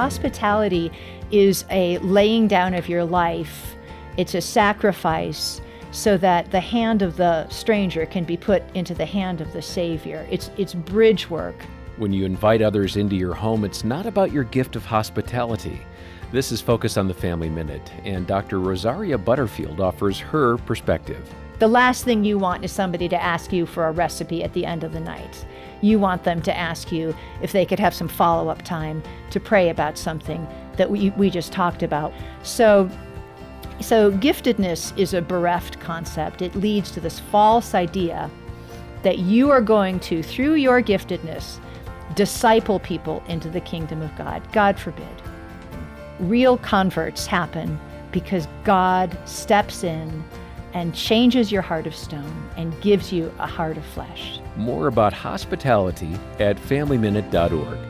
Hospitality is a laying down of your life, it's a sacrifice so that the hand of the stranger can be put into the hand of the Savior. It's, it's bridge work. When you invite others into your home, it's not about your gift of hospitality. This is Focus on the Family Minute, and Dr. Rosaria Butterfield offers her perspective. The last thing you want is somebody to ask you for a recipe at the end of the night. You want them to ask you if they could have some follow up time to pray about something that we, we just talked about. So, so, giftedness is a bereft concept. It leads to this false idea that you are going to, through your giftedness, disciple people into the kingdom of God. God forbid real converts happen because God steps in and changes your heart of stone and gives you a heart of flesh. More about hospitality at FamilyMinute.org.